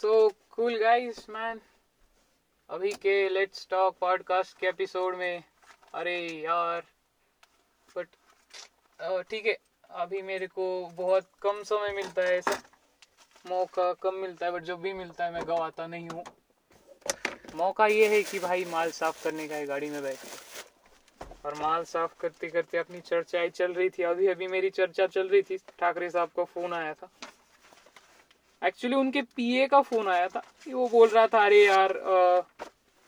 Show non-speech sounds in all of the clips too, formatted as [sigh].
So cool guys man अभी के let's talk podcast के एपिसोड में। अरे यार बट ठीक है। अभी मेरे को बहुत कम समय मिलता है, ऐसा मौका कम मिलता है बट जब भी मिलता है, मैं गवाता नहीं हूँ। मौका ये है कि भाई माल साफ़ करने का है, गाड़ी में बैठ और माल साफ़ करते करते अपनी चर्चाएँ चल रही थी। अभी अभी मेरी चर्चा चल रही थी। ठाकरे साहब का फ़ोन आया था। एक्चुअली उनके पीए का फ़ोन आया था। कि वो बोल रहा था अरे यार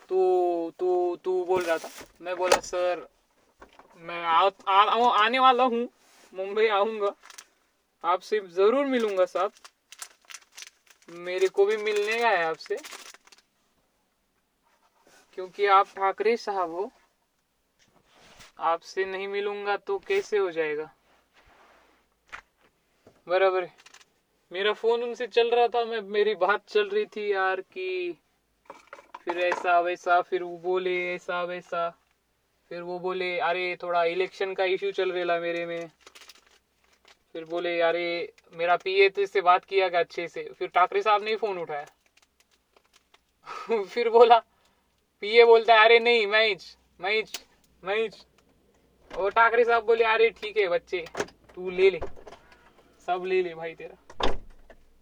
तू तू तू बोल रहा था। मैं बोला सर मैं आ, आ, आ, आने वाला हूँ मुंबई आऊँगा। आपसे ज़रूर मिलूँगा साहब। मेरे को भी मिलने का है आपसे। क्योंकि आप ठाकरे साहब हो। आपसे नहीं मिलूँगा तो कैसे हो जाएगा? बराबर है। मेरा फ़ोन उनसे चल रहा था, मैं, मेरी बात चल रही थी यार कि फिर ऐसा वैसा, फिर वो बोले ऐसा वैसा। फिर वो बोले, अरे, थोड़ा इलेक्शन का इश्यू चल रहा मेरे में। फिर बोले, अरे, मेरा पीए तो इससे बात किया गया अच्छे से। फिर ठाकरे साहब ने फ़ोन उठाया। [laughs] फिर बोला पीए बोलता है, अरे, नहीं मैच मैच मैच और ठाकरे साहब बोले, अरे, ठीक है बच्चे, तू ले ले, सब ले ले भाई तेरा।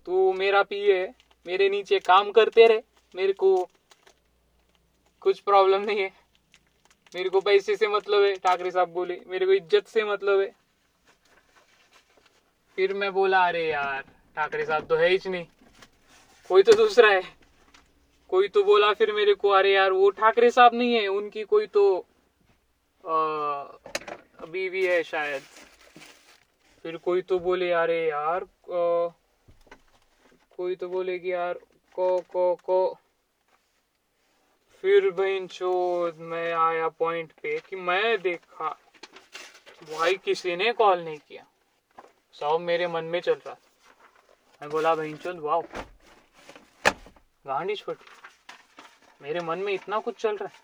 तो मेरा पीए है मेरे नीचे काम करते रहे मेरे को कुछ प्रॉब्लम नहीं है। मेरे को पैसे से मतलब है ठाकरे साहब बोले मेरे को इज़्ज़त से मतलब है। फिर मैं बोला अरे यार ठाकरे साहब तो है ही नहीं। कोई तो दूसरा है। कोई तो बोला फिर मेरे को अरे यार वो ठाकरे साहब नहीं है उनकी कोई तो बीवी है शायद। फिर कोई तो बोले अरे यार आ, कोई तो बोलेगी यार, को को को। फिर बहन चोद, मैं आया पॉइंट पे कि मैं देखा, भाई किसी ने कॉल नहीं किया। सब मेरे मन में चल रहा था। मैं बोला, बहन चोद, वाओ। गांडी छोटी, मेरे मन में इतना कुछ चल रहा है।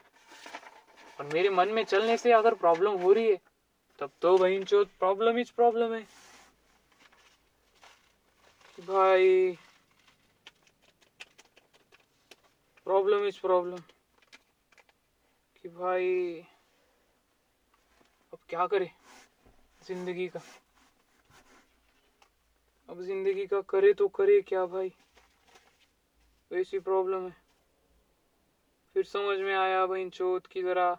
और मेरे मन में चलने से अगर प्रॉब्लम हो रही है, तब तो बहन चोद प्रॉब्लम इज़ प्रॉब्लम है। भाई प्रॉब्लम इज़ प्रॉब्लम। कि भाई, अब क्या करे? ज़िंदगी का। अब ज़िंदगी का करे तो करे क्या भाई? वैसी प्रॉब्लम है। फिर समझ में आया भाई चौथ की जरा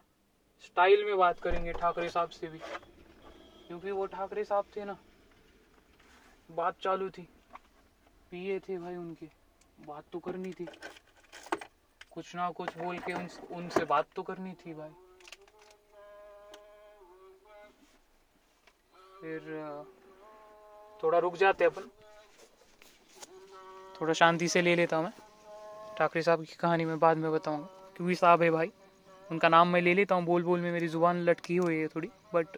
स्टाइल में बात करेंगे ठाकरे साहब से भी। क्योंकि वो ठाकरे साहब थे ना। बात चालू थी। पिए थे भाई उनके। बात तो करनी थी। कुछ ना कुछ बोल के उन, उनसे बात तो करनी थी भाई। फिर थोड़ा रुक जाते अपन। थोड़ा शांति से ले लेता हूँ मैं। ठाकरे साहब की कहानी मैं बाद में बताऊँगा। क्योंकि साहब है भाई उनका नाम मैं ले लेता हूँ। बोल बोल में मेरी ज़ुबान लटकी हुई है थोड़ी बट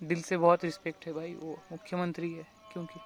दिल से बहुत रिस्पेक्ट है भाई वो मुख्यमंत्री है क्योंकि